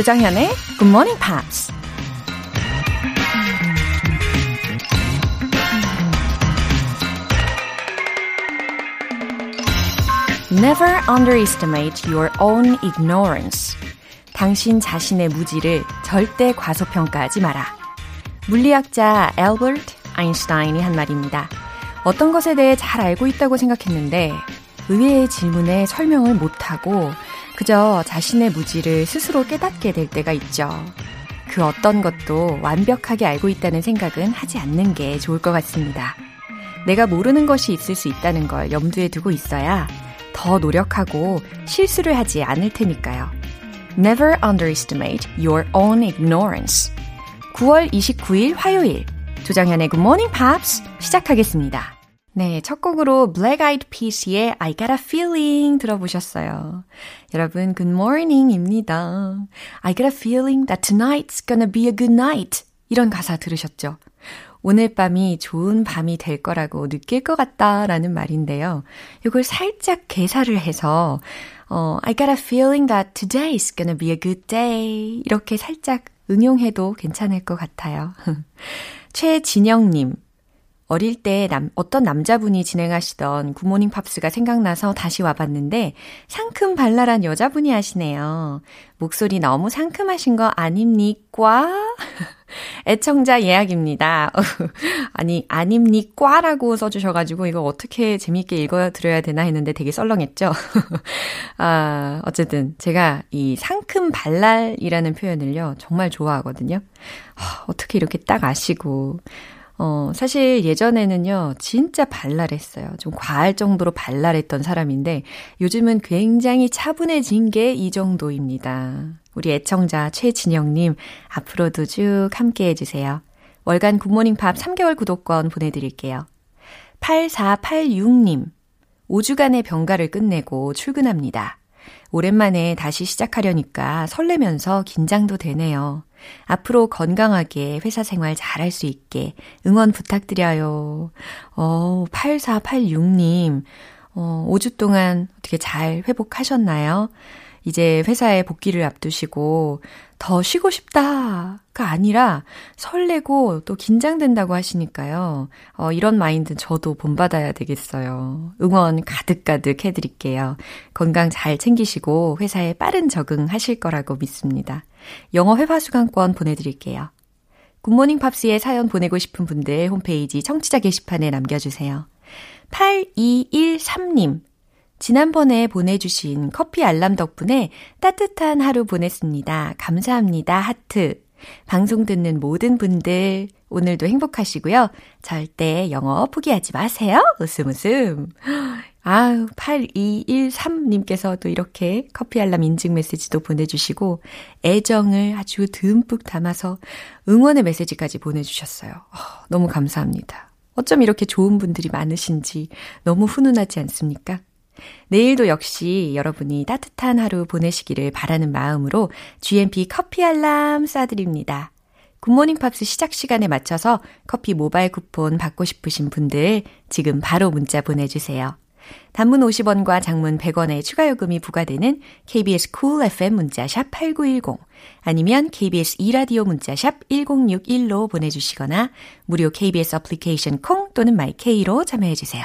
조장현의 Good Morning Pops. Never underestimate your own ignorance. 당신 자신의 무지를 절대 과소평가하지 마라. 물리학자 엘버트 아인슈타인이 한 말입니다. 어떤 것에 대해 잘 알고 있다고 생각했는데 의외의 질문에 설명을 못하고 그저 자신의 무지를 스스로 깨닫게 될 때가 있죠. 그 어떤 것도 완벽하게 알고 있다는 생각은 하지 않는 게 좋을 것 같습니다. 내가 모르는 것이 있을 수 있다는 걸 염두에 두고 있어야 더 노력하고 실수를 하지 않을 테니까요. Never underestimate your own ignorance. 9월 29일 화요일 조정현의 Good Morning Pops 시작하겠습니다. 네, 첫 곡으로 Black Eyed Peas의 I Got a Feeling 들어보셨어요. 여러분, Good Morning입니다. I got a feeling that tonight's gonna be a good night. 이런 가사 들으셨죠? 오늘 밤이 좋은 밤이 될 거라고 느낄 것 같다라는 말인데요. 이걸 살짝 개사를 해서 어, I got a feeling that today's gonna be a good day. 이렇게 살짝 응용해도 괜찮을 것 같아요. 최진영님, 어릴 때 남, 어떤 남자분이 진행하시던 굿모닝 팝스가 생각나서 다시 와봤는데 상큼 발랄한 여자분이 하시네요. 목소리 너무 상큼하신 거 아닙니까? 애청자 예약입니다. 아니, 아닙니까 라고 써주셔가지고 이거 어떻게 재미있게 읽어드려야 되나 했는데 되게 썰렁했죠? 아, 어쨌든 제가 이 상큼 발랄이라는 표현을요, 정말 좋아하거든요. 아, 어떻게 이렇게 딱 아시고, 어, 사실 예전에는요, 진짜 발랄했어요. 좀 과할 정도로 발랄했던 사람인데, 요즘은 굉장히 차분해진 게 이 정도입니다. 우리 애청자 최진영님, 앞으로도 쭉 함께 해주세요. 월간 굿모닝 팝 3개월 구독권 보내드릴게요. 8486님, 5주간의 병가를 끝내고 출근합니다. 오랜만에 다시 시작하려니까 설레면서 긴장도 되네요. 앞으로 건강하게 회사 생활 잘할 수 있게 응원 부탁드려요. 어, 8486님, 어, 5주 동안 어떻게 잘 회복하셨나요? 이제 회사에 복귀를 앞두시고 더 쉬고 싶다가 아니라 설레고 또 긴장된다고 하시니까요. 어, 이런 마인드 저도 본받아야 되겠어요. 응원 가득가득 해드릴게요. 건강 잘 챙기시고 회사에 빠른 적응하실 거라고 믿습니다. 영어 회화 수강권 보내드릴게요. 굿모닝 팝스에 사연 보내고 싶은 분들 홈페이지 청취자 게시판에 남겨주세요. 8213님, 지난번에 보내주신 커피 알람 덕분에 따뜻한 하루 보냈습니다. 감사합니다. 하트. 방송 듣는 모든 분들, 오늘도 행복하시고요. 절대 영어 포기하지 마세요. 웃음 웃음. 아유, 8213님께서 또 이렇게 커피 알람 인증 메시지도 보내주시고, 애정을 아주 듬뿍 담아서 응원의 메시지까지 보내주셨어요. 어, 너무 감사합니다. 어쩜 이렇게 좋은 분들이 많으신지 너무 훈훈하지 않습니까? 내일도 역시 여러분이 따뜻한 하루 보내시기를 바라는 마음으로 GMP 커피 알람 쏴드립니다. 굿모닝 팝스 시작 시간에 맞춰서 커피 모바일 쿠폰 받고 싶으신 분들 지금 바로 문자 보내주세요. 단문 50원과 장문 100원의 추가 요금이 부과되는 KBS cool FM 문자샵 8910 아니면 KBS 2라디오 문자샵 1061로 보내주시거나 무료 KBS 어플리케이션 콩 또는 마이케이로 참여해주세요.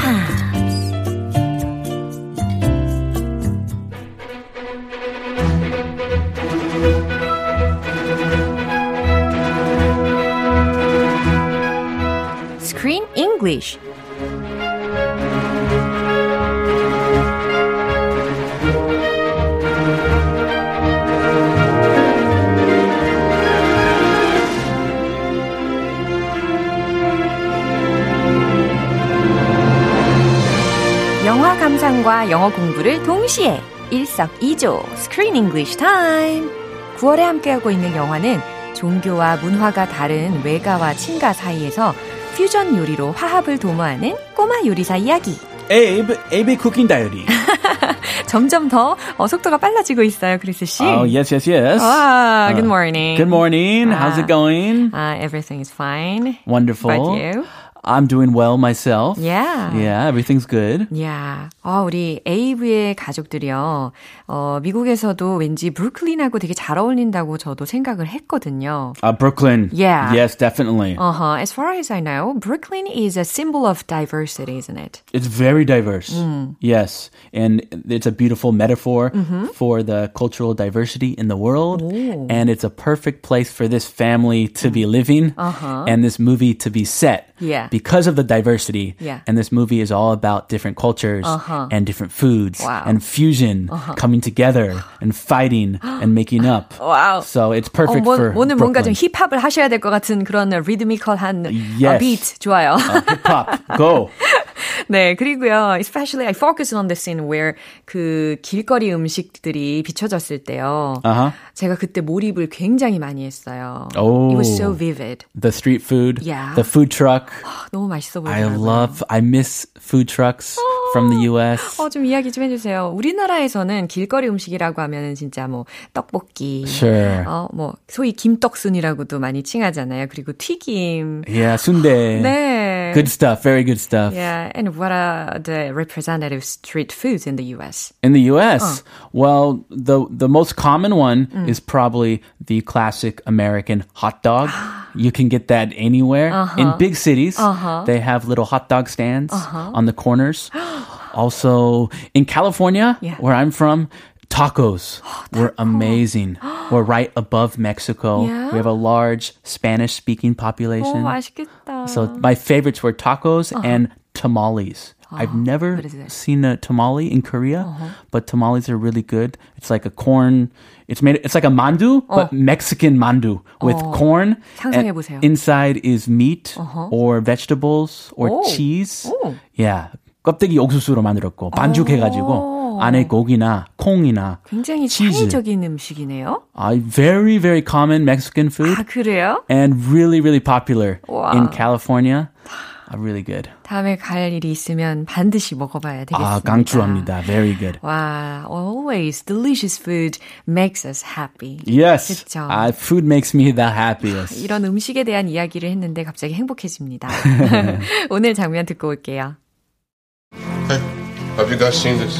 English. 영화 감상과 영어 공부를 동시에 일석이조 Screen English Time. 9월에 함께하고 있는 영화는 종교와 문화가 다른 외가와 친가 사이에서 퓨전 요리로 화합을 도모하는 꼬마 요리사 이야기. Abe, Abe Cooking Diary. 점점 더 어, 속도가 빨라지고 있어요, 크리스 씨. Oh, yes, yes, yes. 와, good morning. Good morning. How's Ah. it going? Uh, everything is fine. Wonderful. But you? I'm doing well myself. Yeah. Yeah, everything's good. 야, 아, 우리 에이브의 가족들이요. 어, 미국에서도 왠지 브루클린하고 되게 잘 어울린다고 저도 생각을 했거든요. Uh, Brooklyn. Yeah. Yes, definitely. Uh-huh. As far as I know, Brooklyn is a symbol of diversity, isn't it? It's very diverse. Mm. Yes. And it's a beautiful metaphor for the cultural diversity in the world. And it's a perfect place for this family to be living and this movie to be set. Yeah. Because of the diversity. Yeah. And this movie is all about different cultures and different foods Wow. and fusion coming together and fighting and making up. 와우. So it's 어, perfect 뭐, for 오늘 뭔가 좀 Brooklyn. 힙합을 하셔야 될 것 같은 그런 리드미컬한 Yes. 어, 비트 좋아요. Hip hop. Go. 네, 그리고요, especially I focus on the scene where 그 길거리 음식들이 비춰졌을 때요. Uh-huh. 제가 그때 몰입을 굉장히 많이 했어요. Oh. It was so vivid. The street food. Yeah. The food truck. 너무 맛있어 I 보이더라고요. love, I miss food trucks from the US. 어, 좀 이야기 좀 해주세요. 우리나라에서는 길거리 음식이라고 하면은 진짜 뭐 떡볶이, Sure. 어, 뭐 소위 김떡순이라고도 많이 칭하잖아요. 그리고 튀김. Yeah, sundae. 네. Good stuff. Very good stuff. Yeah, and what are the representative street foods in the U.S.? In the US, oh. well, the the most common one mm. is probably the classic American hot dog. you can get that anywhere. In uh-huh. big cities, uh-huh. they have little hot dog stands uh-huh. on the corners. also, in California, Yeah. where I'm from, tacos were amazing. we're right above Mexico. Yeah? We have a large Spanish speaking 오, population. 맛있겠다. So my favorites were tacos and tamales. I've never what is it? seen a tamale in Korea, but tamales are really good. It's like a corn. It's made. It's like a mandu, but Mexican mandu with corn. 상상해 and 보세요. Inside is meat or vegetables or 오. cheese. 오. Yeah. 껍데기 옥수수로 만들었고 반죽해가지고 안에 고기나 콩이나 굉장히 치즈. 창의적인 음식이네요. uh, very very common Mexican food 아, 그래요? and really really popular 와. in California. Uh, really good. 다음에 갈 일이 있으면 반드시 먹어봐야 되겠습니다. 아, 강추합니다. Very good. 와, always delicious food makes us happy. Yes. 그쵸. Uh, food makes me the happiest. 이런 음식에 대한 이야기를 했는데 갑자기 행복해집니다. 오늘 장면 듣고 올게요. Hey, have you guys seen this?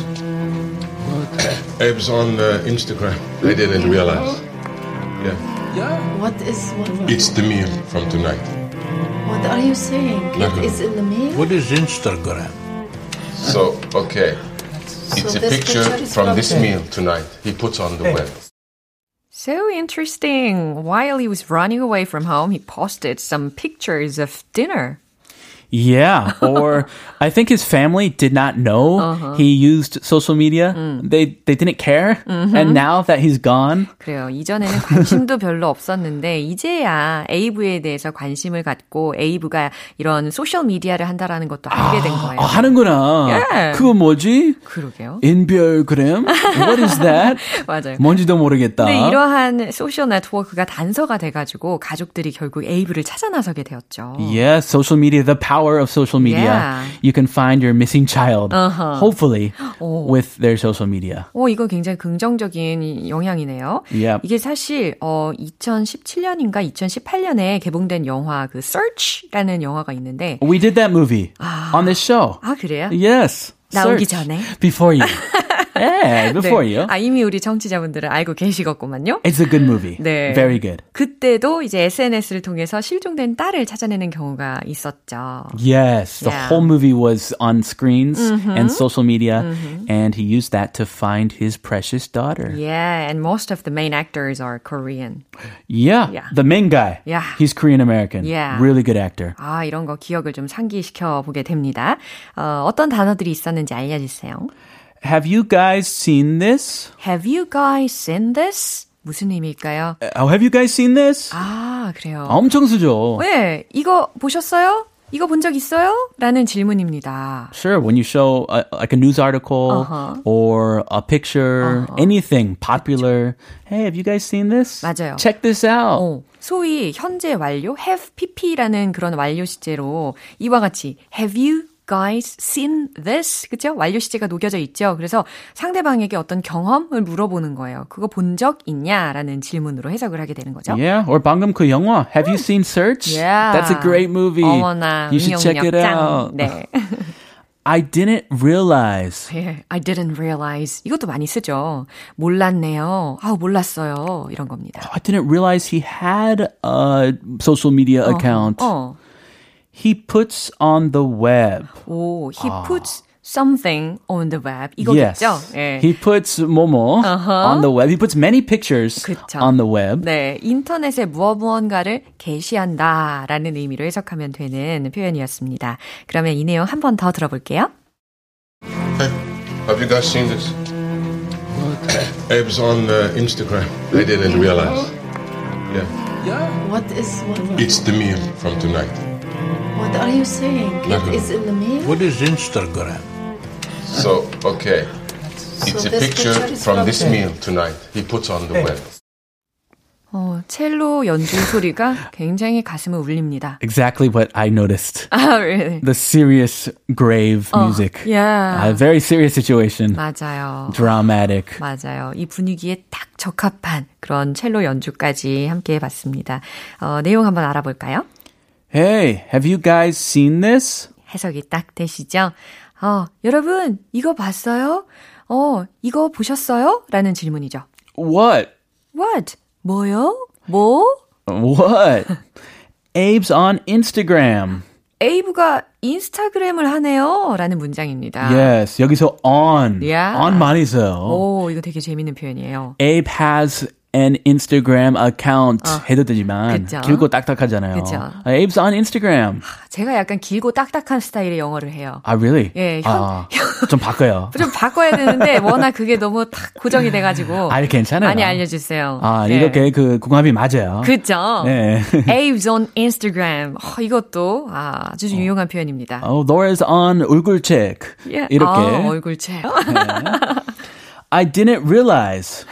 Abe's on uh, Instagram. I didn't realize. Yeah. What is what? It's the meal from tonight. What are you saying? Nothing. It is in the meal. What is Instagram? So, okay. It's a picture picture from from this there. meal tonight. He puts on the web. So interesting. While he was running away from home, he posted some pictures of dinner. Yeah. Or I think his family did not know Uh-huh. he used social media. Mm. They they didn't care. Mm-hmm. And now that he's gone, 그래요. 이전에는 관심도 별로 없었는데 이제야 에이브에 대해서 관심을 갖고 에이브가 이런 소셜 미디어를 한다라는 것도 알게 된 거예요. 아, 하는구나. Yeah. 그거 뭐지? 그러게요. 인별그램? What is that? 맞아요. 뭔지도 모르겠다. 근데 이러한 소셜 네트워크가 단서가 돼 가지고 가족들이 결국 에이브를 찾아 나서게 되었죠. Yeah, social media, the power of social media. Yeah. You can find your missing child, Uh-huh. hopefully, with their social media. 오, 이건 굉장히 긍정적인 영향이네요. Yep. 이게 사실 어 2017년인가 2018년에 개봉된 영화 그 Search라는 영화가 있는데 We did that movie on this show. 아 그래요? Yes. 나오기 Search. 전에? Before you. Yeah, before you. 아 이미 우리 청취자분들은 알고 계시겠구만요. It's a good movie. 네. Very good. 그때도 이제 SNS를 통해서 실종된 딸을 찾아내는 경우가 있었죠. Yes, the Yeah. whole movie was on screens and social media, and he used that to find his precious daughter. Yeah, and most of the main actors are Korean. Yeah, Yeah. the main guy. Yeah. he's Korean American. Yeah. really good actor. 아, 이런 거 기억을 좀 상기시켜 보게 됩니다. 어, 어떤 단어들이 있었는지 알려주세요. Have you guys seen this? Have you guys seen this? 무슨 의미일까요? Oh, have you guys seen this? 아, 그래요. 엄청 쓰죠. 네, 이거 보셨어요? 이거 본 적 있어요? 라는 질문입니다. Sure, when you show a, like a news article Uh-huh. or a picture, anything popular. Hey, have you guys seen this? 맞아요. Check this out. 어, 소위 현재 완료 have pp라는 그런 완료 시제로 이와 같이 have you guys seen this? 그죠? 완료 시제가 녹여져 있죠. 그래서 상대방에게 어떤 경험을 물어보는 거예요. 그거 본 적 있냐라는 질문으로 해석을 하게 되는 거죠. Yeah, or 방금 그 영화. Have you seen Search? Yeah. That's a great movie. 어머나, you should check it out. 네. I didn't realize. 예, I didn't realize. 이것도 많이 쓰죠. 몰랐네요. 아, 몰랐어요. 이런 겁니다. I didn't realize he had a social media account. 어. He puts on the web. 오, he puts something on the web. 이거겠죠? Yes. 예. He puts Momo on the web. He puts many pictures 그쵸. on the web. 네, 인터넷에 무엇 무언가를 게시한다 라는 의미로 해석하면 되는 표현이었습니다. 그러면 이 내용 한 번 더 들어볼게요. Hey, have you guys seen this? Abe's on uh, Instagram. I didn't realize. Yeah. What is what? What, It's the meal from tonight. What are you saying? It is in the mail. What is Instagram? So, okay. It's a picture from this meal tonight. He puts on the web. 어, 첼로 연주 소리가 굉장히 가슴을 울립니다. Exactly what I noticed. 아, really? The serious, grave music. yeah. A very serious situation. 맞아요. Dramatic. 맞아요. 이 분위기에 딱 적합한 그런 첼로 연주까지 함께 해봤습니다. 어, 내용 한번 알아볼까요? Hey, have you guys seen this? 해석이 딱 되시죠? 어, 여러분, 이거 봤어요? 어, 이거 보셨어요? 라는 질문이죠. What? What? 뭐요? 뭐? What? Abe's on Instagram. 에이브가 인스타그램을 하네요. 라는 문장입니다. Yes, 여기서 on. Yeah. on 많이 써요. 오, 이거 되게 재밌는 표현이에요. Abe has an Instagram account 해도 되지만 그쵸. 길고 딱딱하잖아요. 그쵸. Uh, Abe's on Instagram. 제가 약간 길고 딱딱한 스타일의 영어를 해요. 아, really? 예, 현- 아, 좀 바꿔요. 좀 바꿔야 되는데 워낙 그게 너무 딱 고정이 돼가지고 아, 괜찮아요. 많이 알려주세요. 아, 네. 이렇게 그 궁합이 맞아요. 그죠? 네. Abe's on Instagram. 어, 이것도 아, 아주 유용한 표현입니다. Oh, Laura's on 얼굴 체크. 예. 이렇게. 아, 얼굴체. I didn't realize.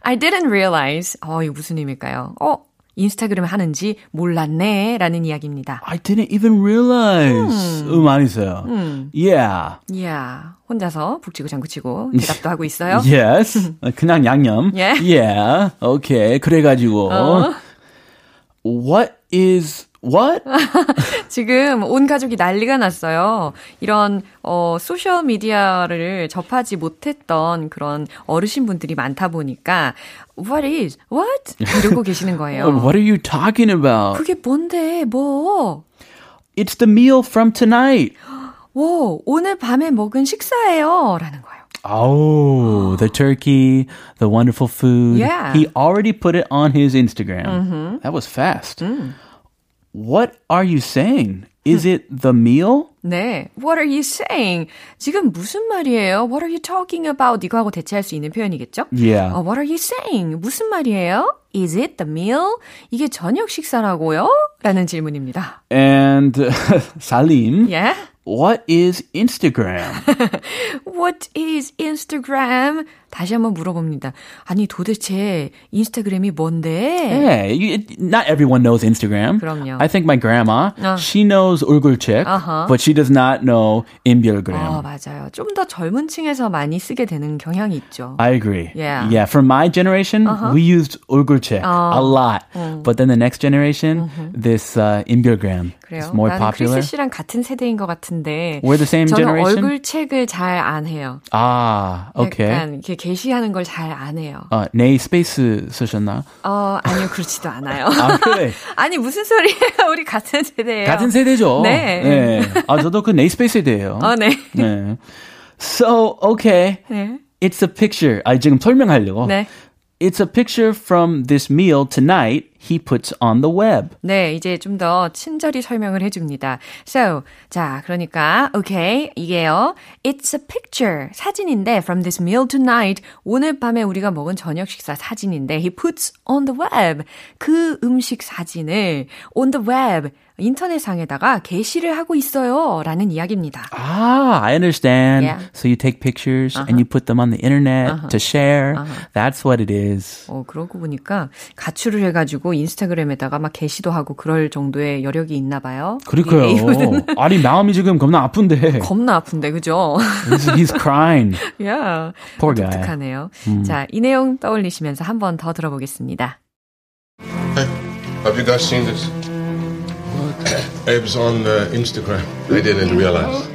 I didn't realize. 어, 이거 무슨 의미일까요? 어, 인스타그램 하는지 몰랐네. 라는 이야기입니다. I didn't even realize. 음, 많이 써요. Yeah. 이야, 혼자서 북치고 장구치고 대답도 하고 있어요. Yes. 그냥 양념. 예. Yeah. Okay. 그래가지고. What is what? 지금 온 가족이 난리가 났어요. 이런 어 소셜 미디어를 접하지 못했던 그런 어르신 분들이 많다 보니까 What is what 이러고 계시는 거예요. What are you talking about? 그게 뭔데 뭐? It's the meal from tonight. 와 오늘 밤에 먹은 식사예요 라는 거예요. Oh, the turkey, the wonderful food. Yeah. He already put it on his Instagram. That was fast. What are you saying? Is it the meal? 네, What are you saying? 지금 무슨 말이에요? What are you talking about? 이거하고 대체할 수 있는 표현이겠죠? Yeah. 어, what are you saying? 무슨 말이에요? Is it the meal? 이게 저녁 식사라고요? 라는 질문입니다. And Salim, Yeah? what is Instagram? What is Instagram? 다시 한번 물어봅니다. 아니 도대체 인스타그램이 뭔데? Hey, you, not everyone knows Instagram. 그럼요. I think my grandma, 어. she knows 얼굴책, Uh-huh. but she does not know 인별그램. 어, 맞아요. 좀 더 젊은 층에서 많이 쓰게 되는 경향이 있죠. I agree. Yeah. Yeah. For my generation, we used 얼굴책 a lot. But then the next generation, this uh, 인별그램 그래요. is more 나는 popular. 크리스 씨랑 같은 세대인 것 같은데 We're the same 저는 generation? 얼굴 책을 잘 안 해요. 아, okay. 약간 이렇게 게시하는 걸 잘 안 해요. 어, 내 스페이스 쓰셨나? 어, 아니요, 그렇지도 않아요. 아, 그래. 아니, 무슨 소리예요? 우리 같은 세대예요. 같은 세대죠. 네. 아, 저도 그 내 스페이스 세대예요. 어, 네. 네. So, okay. 네. It's a picture. 아, 지금 설명하려고. 네. It's a picture from this meal tonight he puts on the web. 네, 이제 좀 더 친절히 설명을 해줍니다. So, 자, 그러니까, okay, 이게요. It's a picture, 사진인데, from this meal tonight, 오늘 밤에 우리가 먹은 저녁 식사 사진인데, he puts on the web, 그 음식 사진을 on the web, 인터넷상에다가 게시를 하고 있어요. 라는 이야기입니다. Ah, I understand. Yeah. So you take pictures and you put them on the internet to share. That's what it is. 어, 그러고 보니까 가출을 해가지고 인스타그램에다가 막 게시도 하고 그럴 정도의 여력이 있나 봐요. 그러니까요. 아니 마음이 지금 겁나 아픈데. 겁나 아픈데, 그죠? He's crying. yeah. Poor guy. 독특하네요. 자, 이 내용 떠올리시면서 한 번 더 들어보겠습니다. Hey, have you guys seen this? Abe's on uh, Instagram. I didn't realize.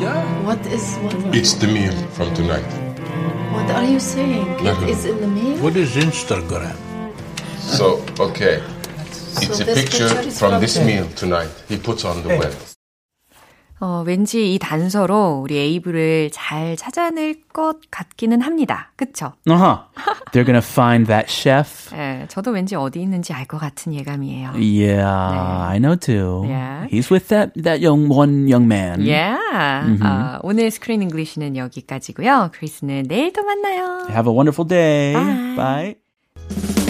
Yeah. What is what? It's the meal from tonight. What are you saying? It is in the meal. What is Instagram? So, okay. It's So a picture from this meal tonight. He puts on the web. 어, 왠지 이 단서로 우리 에이브를 잘 찾아낼 것 같기는 합니다. 그쵸? Uh-huh. They're gonna find that chef. 예, 저도 왠지 어디 있는지 알 것 같은 예감이에요. Yeah, I know too. Yeah. He's with that that young one young man. Yeah. 아, 오늘 Screen English는 여기까지고요. 크리스는 내일 또 만나요. Have a wonderful day. Bye. Bye.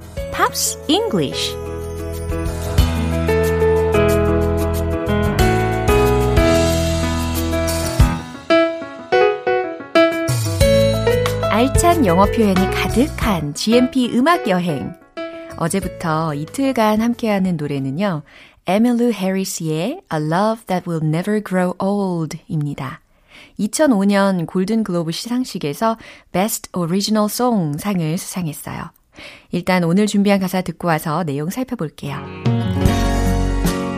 Pops English 알찬 영어 표현이 가득한 GMP 음악 여행. 어제부터 이틀간 함께하는 노래는요. 에밀루 해리스의 A Love That Will Never Grow Old 입니다. 2005년 골든 글로브 시상식에서 Best Original Song 상을 수상했어요. 일단 오늘 준비한 가사 듣고 와서 내용 살펴볼게요.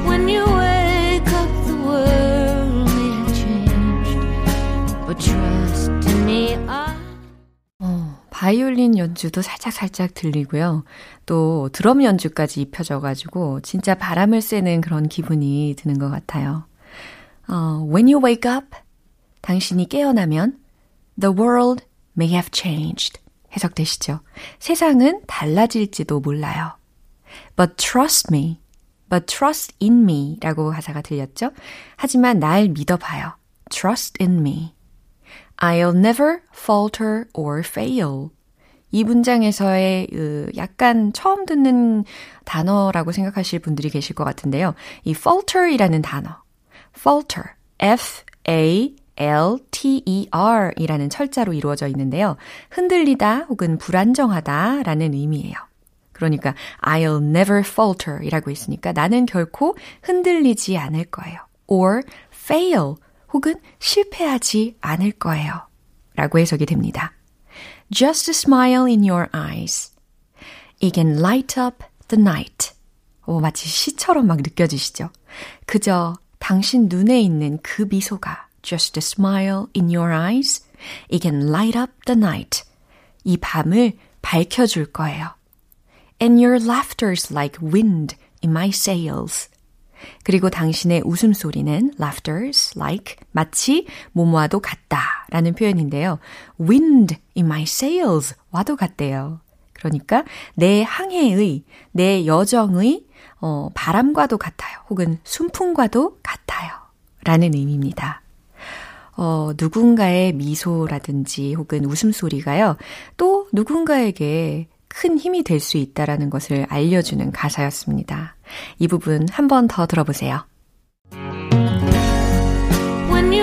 When you wake up, the world may have changed. But trust in me, I. 어, 바이올린 연주도 살짝살짝 들리고요. 또 드럼 연주까지 입혀져가지고 진짜 바람을 쐬는 그런 기분이 드는 것 같아요. 어, when you wake up, 당신이 깨어나면 the world may have changed. 해석되시죠? 세상은 달라질지도 몰라요. But trust me. But trust in me 라고 가사가 들렸죠? 하지만 날 믿어봐요. Trust in me. I'll never falter or fail. 이 문장에서의 그 약간 처음 듣는 단어라고 생각하실 분들이 계실 것 같은데요. 이 falter이라는 단어. falter. F A L-T-E-R 이라는 철자로 이루어져 있는데요. 흔들리다 혹은 불안정하다 라는 의미예요. 그러니까 I'll never falter 이라고 했으니까 나는 결코 흔들리지 않을 거예요. or fail 혹은 실패하지 않을 거예요. 라고 해석이 됩니다. Just a smile in your eyes. It can light up the night. 오, 마치 시처럼 막 느껴지시죠? 그저 당신 눈에 있는 그 미소가 just a smile in your eyes. It can light up the night. 이 밤을 밝혀줄 거예요. And your laughter's like wind in my sails. 그리고 당신의 웃음소리는 laughters like 마치 뭐뭐와도 같다 라는 표현인데요. wind in my sails 와도 같대요. 그러니까 내 항해의, 내 여정의 어, 바람과도 같아요. 혹은 순풍과도 같아요. 라는 의미입니다. 어, 누군가의 미소라든지 혹은 웃음소리가요. 또 누군가에게 큰 힘이 될 수 있다라는 것을 알려주는 가사였습니다. 이 부분 한 번 더 들어보세요. When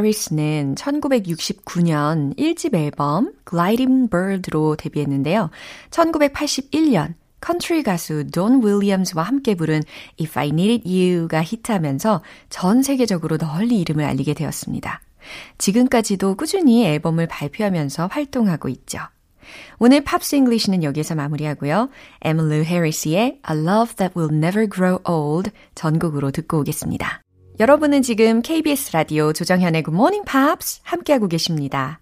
해리스는 1969년 1집 앨범 Gliding Bird로 데뷔했는데요. 1981년 컨트리 가수 돈 윌리엄스와 함께 부른 If I Needed You가 히트하면서 전 세계적으로 널리 이름을 알리게 되었습니다. 지금까지도 꾸준히 앨범을 발표하면서 활동하고 있죠. 오늘 Pops English는 여기서 마무리하고요. 에밀루 해리스의 A Love That Will Never Grow Old 전곡으로 듣고 오겠습니다. 여러분은 지금 KBS 라디오 조정현의 Good Morning Pops 함께하고 계십니다.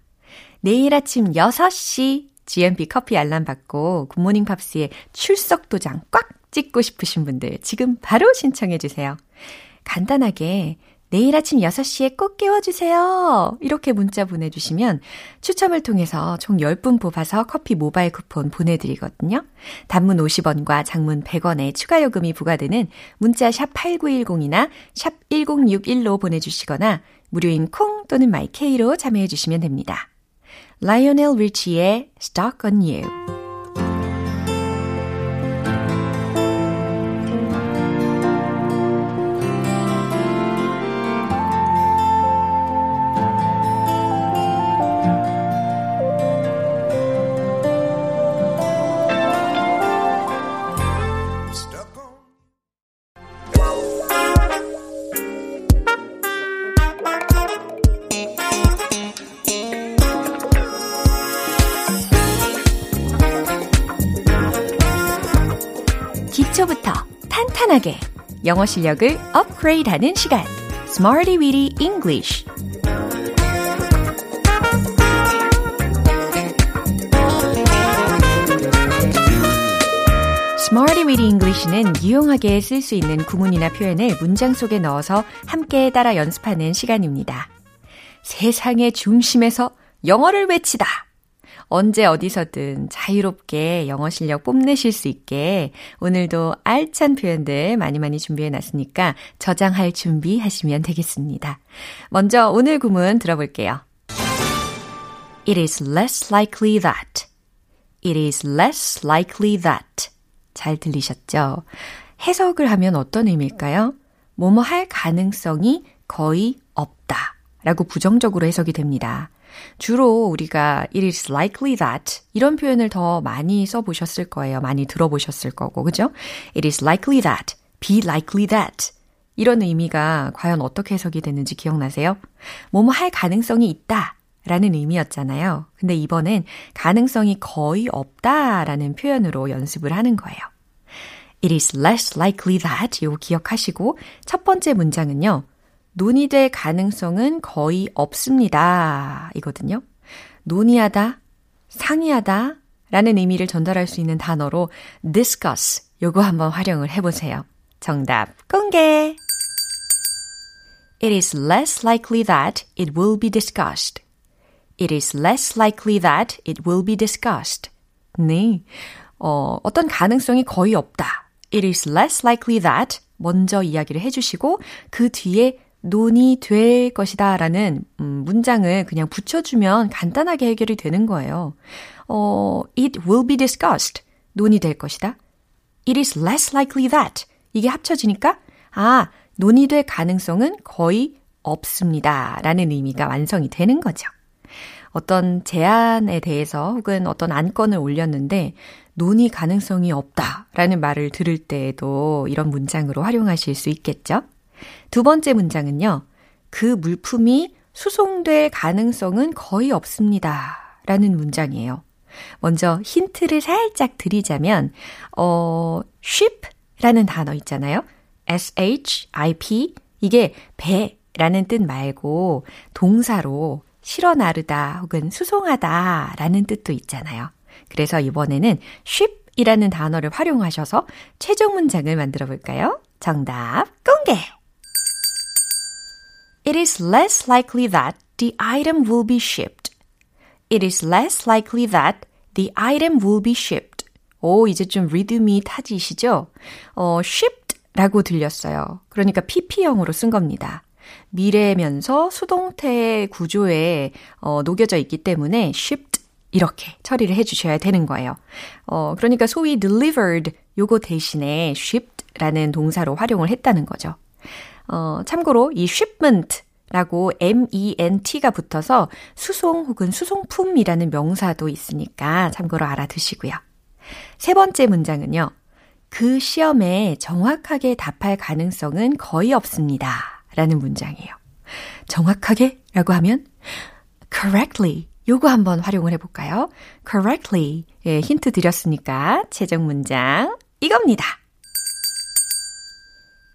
내일 아침 6시 GMP 커피 알람 받고 굿모닝 팝스의 출석 도장 꽉 찍고 싶으신 분들 지금 바로 신청해 주세요. 간단하게 내일 아침 6시에 꼭 깨워주세요. 이렇게 문자 보내주시면 추첨을 통해서 총 10분 뽑아서 커피 모바일 쿠폰 보내드리거든요. 단문 50원과 장문 100원의 추가 요금이 부과되는 문자 샵 8910이나 샵 1061로 보내주시거나 무료인 콩 또는 마이케이로 참여해주시면 됩니다. 라이오넬 리치의 Stuck on You 영어 실력을 업그레이드하는 시간 Smarty Weedy English Smarty Weedy English는 유용하게 쓸 수 있는 구문이나 표현을 문장 속에 넣어서 함께 따라 연습하는 시간입니다. 세상의 중심에서 영어를 외치다. 언제 어디서든 자유롭게 영어 실력 뽐내실 수 있게 오늘도 알찬 표현들 많이 많이 준비해 놨으니까 저장할 준비 하시면 되겠습니다. 먼저 오늘 구문 들어볼게요. It is less likely that. It is less likely that. 잘 들리셨죠? 해석을 하면 어떤 의미일까요? 뭐뭐 할 가능성이 거의 없다. 라고 부정적으로 해석이 됩니다. 주로 우리가 it is likely that 이런 표현을 더 많이 써보셨을 거예요. 많이 들어보셨을 거고, 그죠? It is likely that, be likely that 이런 의미가 과연 어떻게 해석이 됐는지 기억나세요? 뭐뭐 할 가능성이 있다 라는 의미였잖아요. 근데 이번엔 가능성이 거의 없다 라는 표현으로 연습을 하는 거예요. It is less likely that 요 기억하시고 첫 번째 문장은요. 논의될 가능성은 거의 없습니다. 이거든요. 논의하다, 상의하다 라는 의미를 전달할 수 있는 단어로 discuss 요거 한번 활용을 해보세요. 정답 공개! It is less likely that it will be discussed. It is less likely that it will be discussed. 네. 어, 어떤 가능성이 거의 없다. It is less likely that 먼저 이야기를 해주시고 그 뒤에 논의될 것이다 라는 음, 문장을 그냥 붙여주면 간단하게 해결이 되는 거예요. 어, it will be discussed. 논의될 것이다. It is less likely that. 이게 합쳐지니까, 아, 논의될 가능성은 거의 없습니다. 라는 의미가 완성이 되는 거죠. 어떤 제안에 대해서 혹은 어떤 안건을 올렸는데 논의 가능성이 없다 라는 말을 들을 때에도 이런 문장으로 활용하실 수 있겠죠? 두 번째 문장은요. 그 물품이 수송될 가능성은 거의 없습니다. 라는 문장이에요. 먼저 힌트를 살짝 드리자면, 어, ship 라는 단어 있잖아요. S-H-I-P. 이게 배라는 뜻 말고 동사로 실어 나르다 혹은 수송하다 라는 뜻도 있잖아요. 그래서 이번에는 ship 이라는 단어를 활용하셔서 최종 문장을 만들어 볼까요? 정답 공개! It is less likely that the item will be shipped. It is less likely that the item will be shipped. 오, 이제 좀 리듬이 타지시죠? 어, shipped 라고 들렸어요. 그러니까 PP형으로 쓴 겁니다. 미래면서 수동태 구조에 어, 녹여져 있기 때문에 shipped 이렇게 처리를 해 주셔야 되는 거예요. 어, 그러니까 소위 delivered 요거 대신에 shipped라는 동사로 활용을 했다는 거죠. 어, 참고로 이 shipment 라고 M-E-N-T가 붙어서 수송 혹은 수송품이라는 명사도 있으니까 참고로 알아두시고요. 세 번째 문장은요. 그 시험에 정확하게 답할 가능성은 거의 없습니다. 라는 문장이에요. 정확하게 라고 하면 correctly 요거 한번 활용을 해볼까요? correctly 예, 힌트 드렸으니까 최종 문장 이겁니다.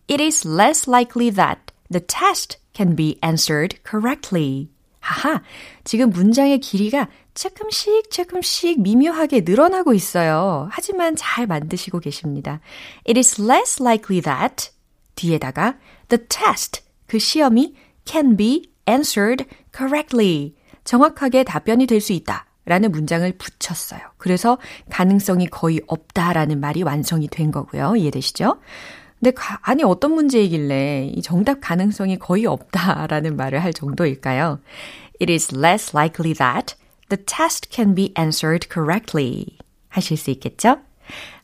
It is less likely that the test can be answered correctly. 하하, 지금 문장의 길이가 조금씩 조금씩 미묘하게 늘어나고 있어요. 하지만 잘 만드시고 계십니다. It is less likely that 뒤에다가 the test 그 시험이 can be answered correctly 정확하게 답변이 될 수 있다. 라는 문장을 붙였어요. 그래서 가능성이 거의 없다라는 말이 완성이 된 거고요. 이해되시죠? 근데 가, 아니 어떤 문제이길래 이 정답 가능성이 거의 없다라는 말을 할 정도일까요? It is less likely that the test can be answered correctly. 하실 수 있겠죠?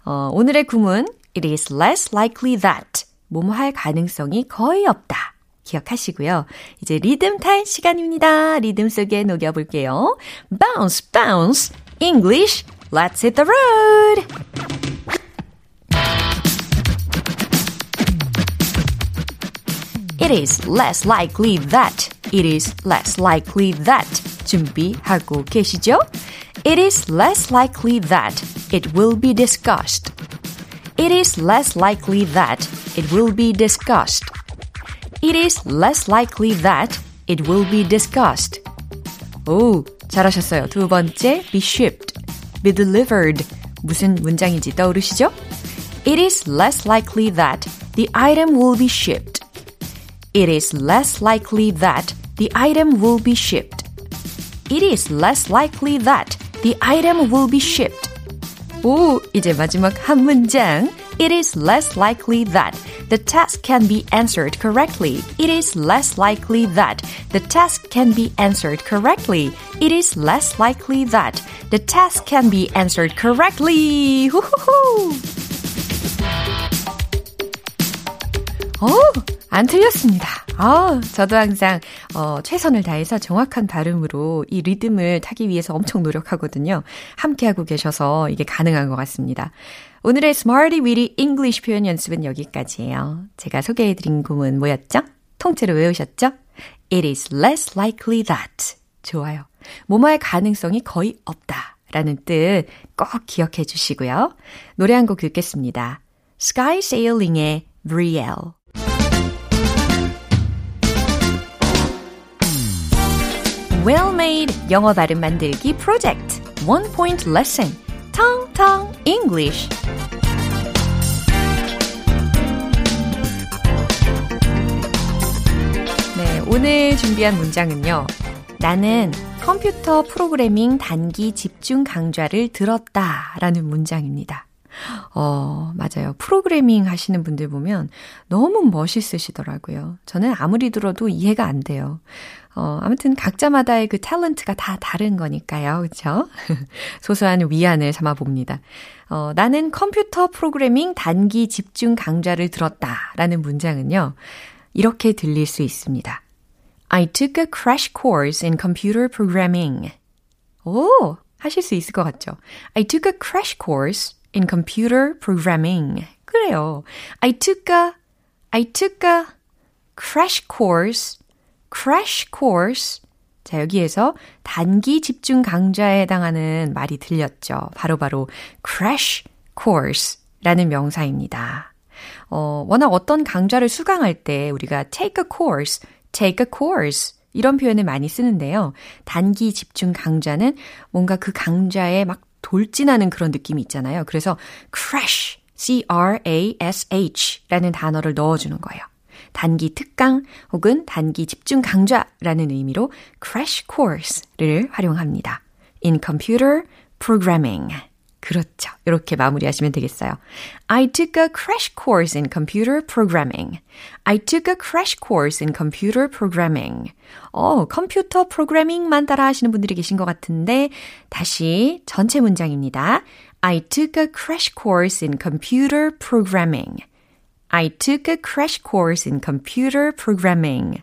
어, 오늘의 구문 It is less likely that 뭐뭐 할 가능성이 거의 없다. 기억하시고요. 이제 리듬 탈 시간입니다. 리듬 속에 녹여볼게요. Bounce, bounce, English, let's hit the road! It is less likely that. It is less likely that. 준비하고 계시죠? It is less likely that it will be discussed. It is less likely that it will be discussed. It is less likely that it will be discussed. 오, 잘하셨어요. 두 번째, be shipped, be delivered. 무슨 문장인지 떠오르시죠? It is less likely that the item will be shipped. It is less likely that the item will be shipped. It is less likely that the item will be shipped. 오, 이제 마지막 한 문장. It is less likely that the task can be answered correctly. It is less likely that the task can be answered correctly. It is less likely that the task can be answered correctly. 후후후. 오, 안 틀렸습니다. 아, 저도 항상 어, 최선을 다해서 정확한 발음으로 이 리듬을 타기 위해서 엄청 노력하거든요. 함께하고 계셔서 이게 가능한 것 같습니다. 오늘의 Smarty Weedy English 표현 연습은 여기까지예요. 제가 소개해드린 구문 뭐였죠? 통째로 외우셨죠? It is less likely that. 좋아요. 뭐뭐할 가능성이 거의 없다. 라는 뜻 꼭 기억해 주시고요. 노래 한 곡 듣겠습니다. Sky Sailing의 Brielle. Well Made 영어 발음 만들기 프로젝트 One Point Lesson Tong Tong English 네, 오늘 준비한 문장은요. 나는 컴퓨터 프로그래밍 단기 집중 강좌를 들었다 라는 문장입니다. 어, 맞아요. 프로그래밍 하시는 분들 보면 너무 멋있으시더라고요. 저는 아무리 들어도 이해가 안 돼요. 어, 아무튼 각자마다의 그 탤런트가 다 다른 거니까요. 그쵸? 소소한 위안을 삼아 봅니다. 어, 나는 컴퓨터 프로그래밍 단기 집중 강좌를 들었다 라는 문장은요. 이렇게 들릴 수 있습니다. I took a crash course in computer programming. 오, 하실 수 있을 것 같죠? I took a crash course in computer programming. 그래요. I took a, I took a crash course, crash course. 자, 여기에서 단기 집중 강좌에 해당하는 말이 들렸죠. 바로바로 바로 crash course 라는 명사입니다. 어, 워낙 어떤 강좌를 수강할 때 우리가 take a course, take a course 이런 표현을 많이 쓰는데요. 단기 집중 강좌는 뭔가 그 강좌에 막 돌진하는 그런 느낌이 있잖아요. 그래서 crash, C-R-A-S-H 라는 단어를 넣어주는 거예요. 단기 특강 혹은 단기 집중 강좌라는 의미로 crash course를 활용합니다. in computer programming. 그렇죠. 이렇게 마무리하시면 되겠어요. I took a crash course in computer programming. I took a crash course in computer programming. 어, 컴퓨터 프로그래밍만 따라 하시는 분들이 계신 것 같은데, 다시 전체 문장입니다. I took a crash course in computer programming. I took a crash course in computer programming.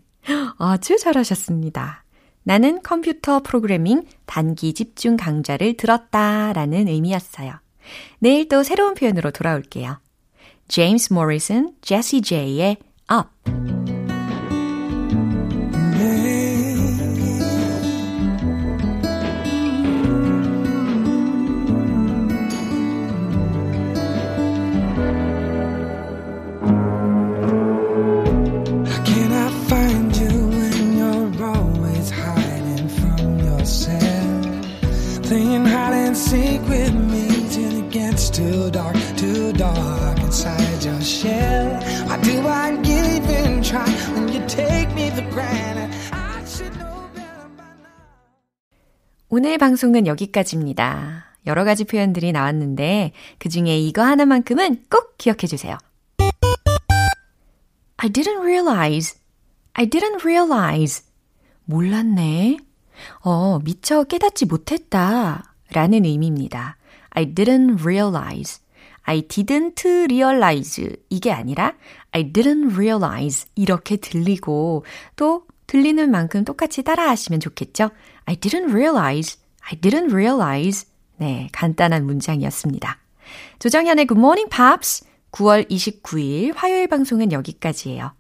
아주 잘하셨습니다. 나는 컴퓨터 프로그래밍 단기 집중 강좌를 들었다 라는 의미였어요. 내일 또 새로운 표현으로 돌아올게요. 제임스 모리슨, 제시 제이의 Up. 오늘 방송은 여기까지입니다. 여러 가지 표현들이 나왔는데 그 중에 이거 하나만큼은 꼭 기억해 주세요. I didn't realize. I didn't realize. 몰랐네. 어, 미처 깨닫지 못했다. 라는 의미입니다. I didn't realize. I didn't realize. 이게 아니라 I didn't realize. 이렇게 들리고 또 들리는 만큼 똑같이 따라 하시면 좋겠죠? I didn't realize. I didn't realize. 네, 간단한 문장이었습니다. 조정현의 Good Morning Pops 9월 29일 화요일 방송은 여기까지예요.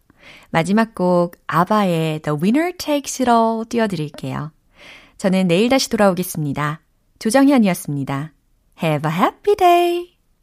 마지막 곡 아바의 The Winner Takes It All 띄워드릴게요. 저는 내일 다시 돌아오겠습니다. 조정현이었습니다. Have a happy day!